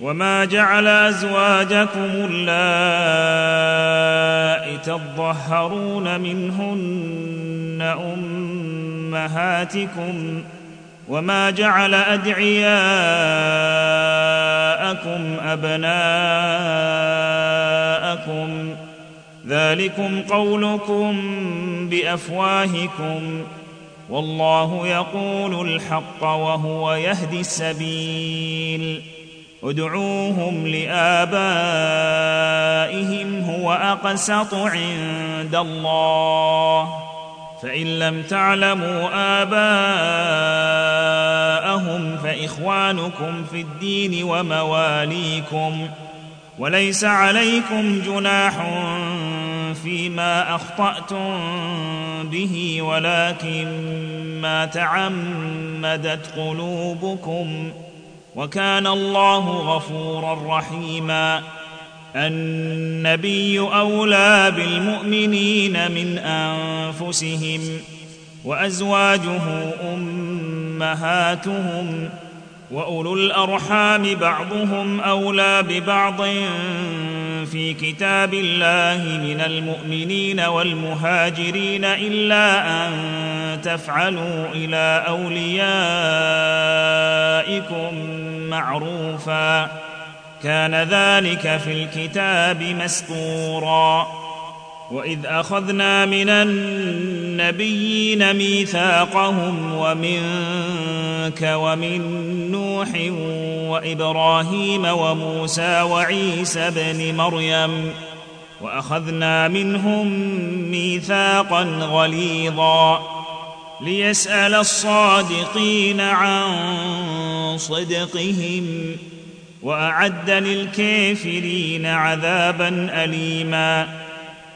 وما جعل ازواجكم اللائي تظهرون منهن امهاتكم وما جعل ادعياءكم ابناءكم ذلكم قولكم بافواهكم والله يقول الحق وهو يهدي السبيل ادعوهم لآبائهم هو أقسط عند الله. فإن لم تعلموا آباءهم فإخوانكم في الدين ومواليكم. وليس عليكم جناح فيما أخطأتم به ولكن ما تعمدت قلوبكم. وكان الله غفورا رحيما. النبي أولى بالمؤمنين من أنفسهم وأزواجه أمهاتهم وأولو الأرحام بعضهم أولى ببعض في كتاب الله من المؤمنين والمهاجرين إلا أن تفعلوا إلى أوليائكم معروفا. كان ذلك في الكتاب مسطورا. واذ اخذنا من النبيين ميثاقهم ومنك ومن نوح وابراهيم وموسى وعيسى بن مريم واخذنا منهم ميثاقا غليظا ليسال الصادقين عن صدقهم واعد للكافرين عذابا اليما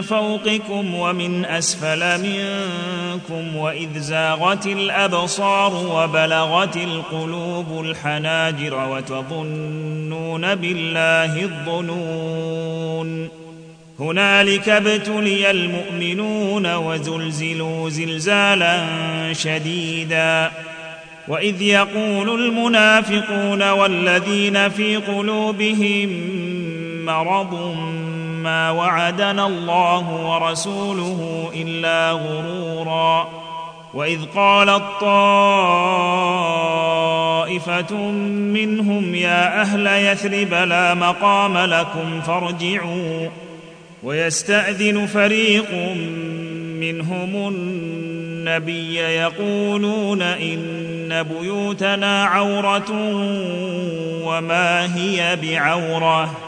فوقكم ومن أسفل منكم وإذ زاغت الأبصار وبلغت القلوب الحناجر وتظنون بالله الظنون. هنالك ابتلي المؤمنون وزلزلوا زلزالا شديدا. وإذ يقول المنافقون والذين في قلوبهم مرض ما وعدنا الله ورسوله إلا غرورا. وإذ قالت طائفه منهم يا أهل يثرب لا مقام لكم فارجعوا. ويستأذن فريق منهم النبي يقولون إن بيوتنا عورة وما هي بعورة.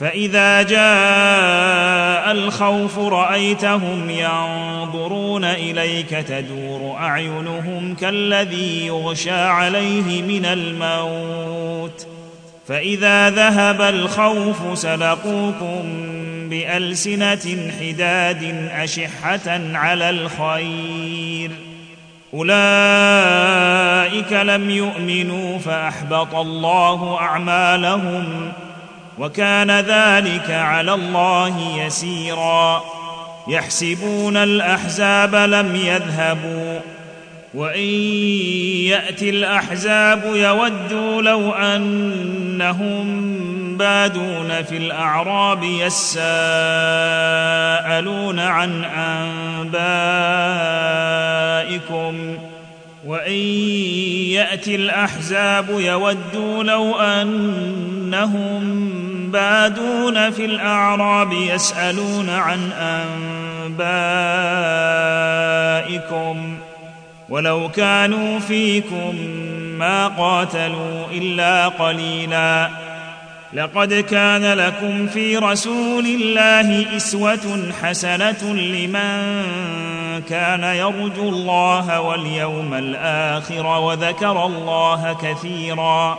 فإذا جاء الخوف رأيتهم ينظرون إليك تدور أعينهم كالذي يغشى عليه من الموت. فإذا ذهب الخوف سلقوكم بألسنة حداد أشحة على الخير. أولئك لم يؤمنوا فأحبط الله أعمالهم. وكان ذلك على الله يسيرا. يحسبون الأحزاب لم يذهبوا وإن يأتي الأحزاب يودوا لو أنهم بادون في الأعراب يساءلون عن أنبائكم. وإن يأتي الأحزاب يودوا لو أنهم بادون في الاعراب يسالون عن انبائكم ولو كانوا فيكم ما قاتلوا الا قليلا لقد كان لكم في رسول الله اسوه حسنه لمن كان يرجو الله واليوم الآخر وذكر الله كثيرا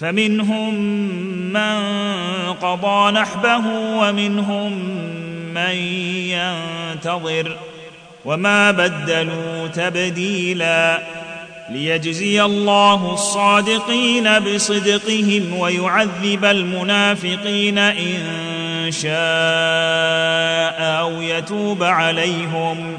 فمنهم من قضى نحبه ومنهم من ينتظر وما بدلوا تبديلا ليجزي الله الصادقين بصدقهم ويعذب المنافقين إن شاء أو يتوب عليهم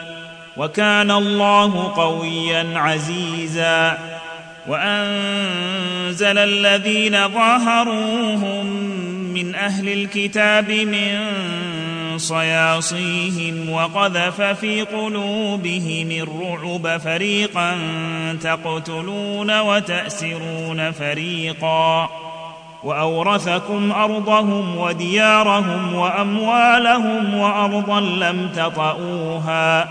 وكان الله قويا عزيزا. وأنزل الذين ظاهروهم من أهل الكتاب من صياصيهم وقذف في قلوبهم الرعب فريقا تقتلون وتأسرون فريقا. وأورثكم أرضهم وديارهم وأموالهم وأرضا لم تطئوها.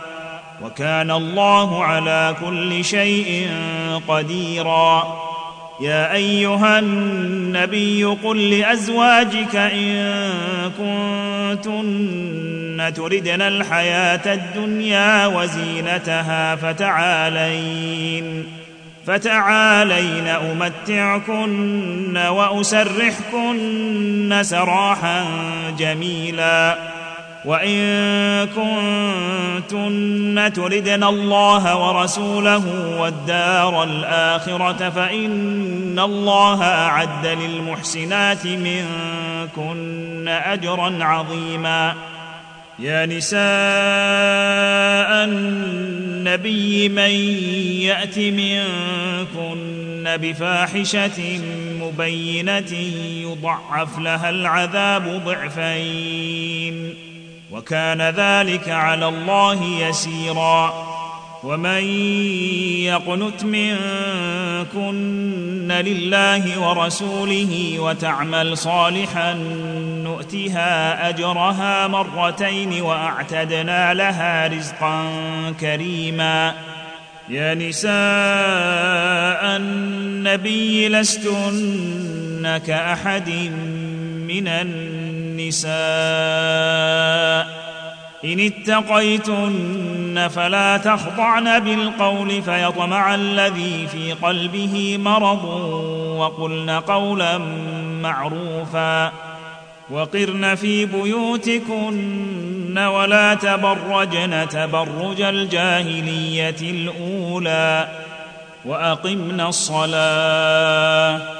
وكان الله على كل شيء قديرا. يا أيها النبي قل لأزواجك إن كنتن تردن الحياة الدنيا وزينتها فتعالين فتعالين أمتعكن وأسرحكن سراحا جميلا. وان كنتن تردن الله ورسوله والدار الاخره فان الله اعد للمحسنات منكن اجرا عظيما. يا نساء النبي من يات منكن بفاحشه مبينه يضعف لها العذاب ضعفين. وكان ذلك على الله يسيرا. ومن يقنت منكن لله ورسوله وتعمل صالحا نؤتها أجرها مرتين وأعتدنا لها رزقا كريما. يا نساء النبي لستن كأحد من النساء. إن اتقيتن فلا تخضعن بالقول فيطمع الذي في قلبه مرض وقلن قولا معروفا. وقرن في بيوتكن ولا تبرجن تبرج الجاهلية الأولى. وأقمن الصلاة.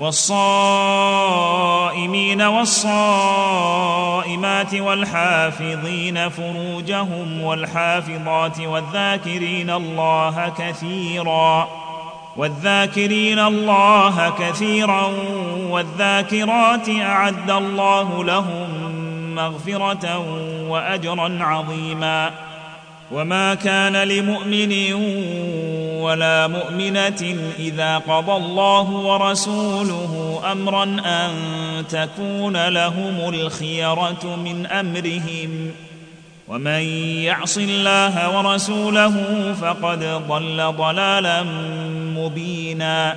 والصائمين والصائمات والحافظين فروجهم والحافظات والذاكرين الله كثيرا والذاكرين الله كثيرا والذاكرات أعد الله لهم مغفرة وأجرا عظيما وما كان لمؤمن ولا مؤمنة إذا قضى الله ورسوله أمرا أن تكون لهم الخيرة من أمرهم. ومن يعص الله ورسوله فقد ضل ضلالا مبينا.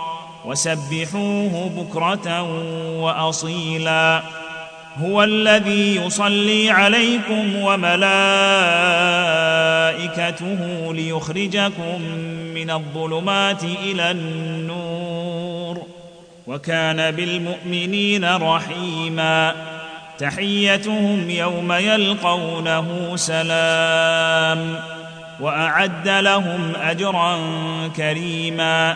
وسبحوه بكرة وأصيلا. هو الذي يصلي عليكم وملائكته ليخرجكم من الظلمات إلى النور. وكان بالمؤمنين رحيما. تحيتهم يوم يلقونه سلام. وأعد لهم أجرا كريما.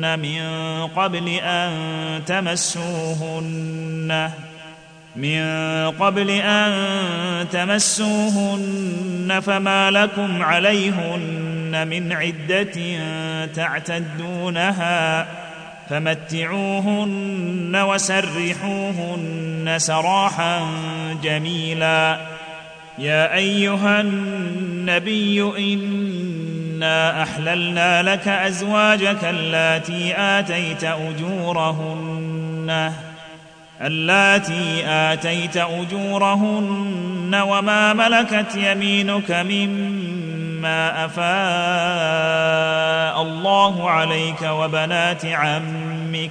من قبل ان تمسوهن من قبل ان تمسوهن فما لكم عليهن من عده تعتدونها فمتعوهن وسرحوهن سراحا جميلا يا ايها النبي انا احللنا لك ازواجك اللاتي اتيت اجورهن اللاتي اتيت اجورهن وما ملكت يمينك مما افاء الله عليك وبنات عمك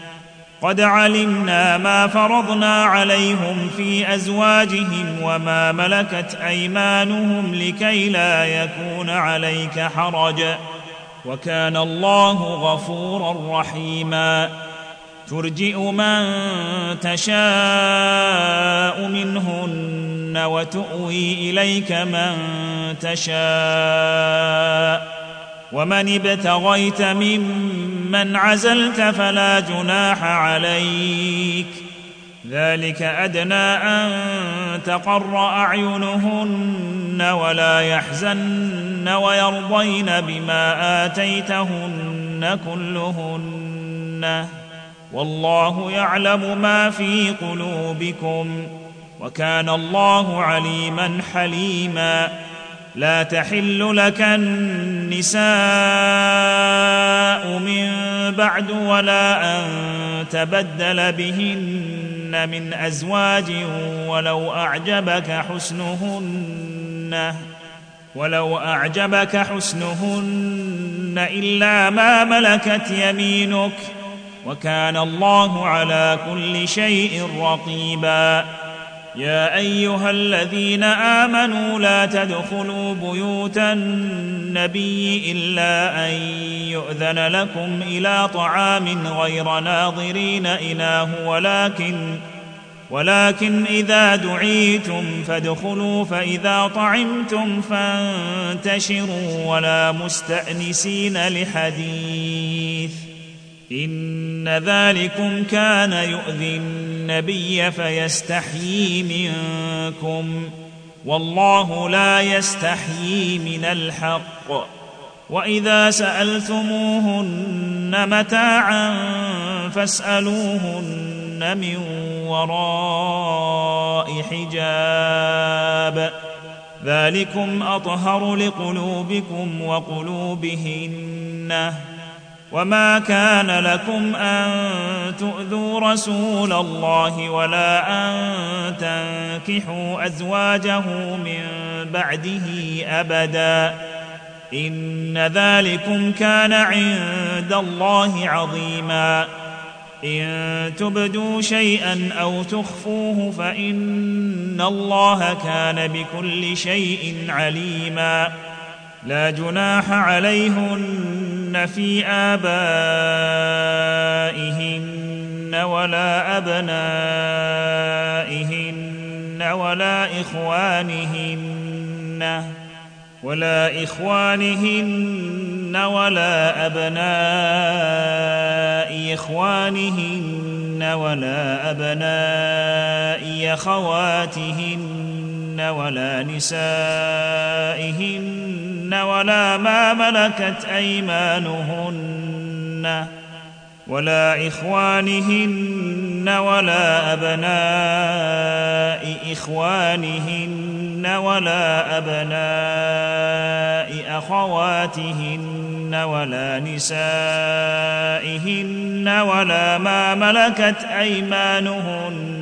قد علمنا ما فرضنا عليهم في أزواجهم وما ملكت أيمانهم لكي لا يكون عليك حرج. وكان الله غفورا رحيما. ترجئ من تشاء منهن وتؤوي إليك من تشاء. ومن ابتغيت ممن عزلت فلا جناح عليك ذلك ادنى ان تقر اعينهن ولا يحزن ويرضين بما اتيتهن كلهن والله يعلم ما في قلوبكم وكان الله عليما حليما لا تحل لك النساء من بعد ولا أن تبدل بهن من أزواج ولو أعجبك حسنهن ولو أعجبك حسنهن إلا ما ملكت يمينك وكان الله على كل شيء رقيبا. يا أيها الذين آمنوا لا تدخلوا بيوت النبي إلا أن يؤذن لكم إلى طعام غير ناظرين إناه ولكن ولكن إذا دعيتم فادخلوا فإذا طعمتم فانتشروا ولا مستأنسين لحديث. إن ذلكم كان يؤذي النبي فيستحيي منكم والله لا يستحيي من الحق. وإذا سألتموهن متاعا فاسألوهن من وراء حجاب. ذلكم أطهر لقلوبكم وقلوبهن. وما كان لكم ان تؤذوا رسول الله ولا ان تنكحوا ازواجه من بعده ابدا ان ذلكم كان عند الله عظيما ان تبدوا شيئا أو تخفوه فان الله كان بكل شيء عليما لا جناح عليهن في ابائهن ولا ابنائهن ولا اخوانهن ولا اخوانهن ولا أبناء إخوانهن ولا أبناء أخواتهن ولا نسائهن ولا ما ملكت أيمانهن ولا إخوانهن ولا أبناء إخوانهن ولا أبناء أخواتهن ولا نسائهن ولا ما ملكت أيمانهن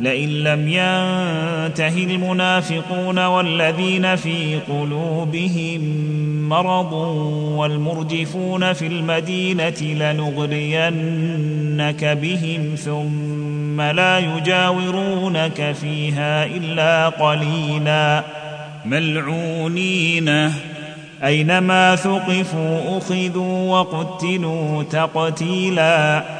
لئن لم ينته المنافقون والذين في قلوبهم مرض والمرجفون في المدينة لنغرينك بهم ثم لا يجاورونك فيها إلا قليلا. ملعونين. أينما ثقفوا أخذوا وقتلوا تقتيلا.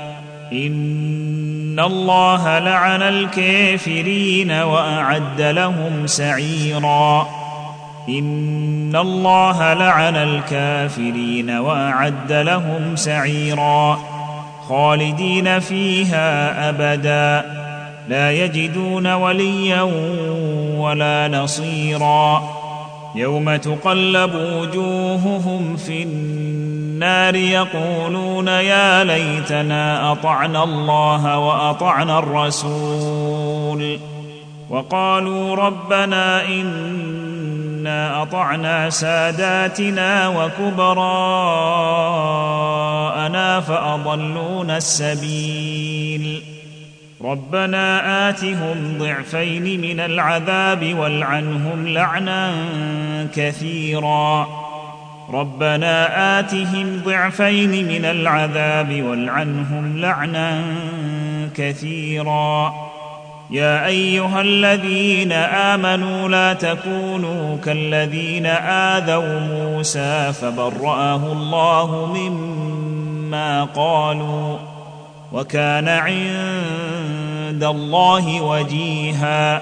ان الله لعن الكافرين واعد لهم سعيرا ان الله لعن الكافرين واعد لهم سعيرا خالدين فيها ابدا لا يجدون وليا ولا نصيرا يوم تقلب وجوههم في النار يقولون يا ليتنا أطعنا الله وأطعنا الرسول وقالوا ربنا إنا أطعنا ساداتنا وكبراءنا فأضلونا السبيل ربنا آتهم ضعفين من العذاب والعنهم لعنا كثيرا ربنا آتهم ضعفين من العذاب والعنهم لعنا كثيرا. يا أيها الذين آمنوا لا تكونوا كالذين آذوا موسى فبرأه الله مما قالوا وكان عند الله وجيها.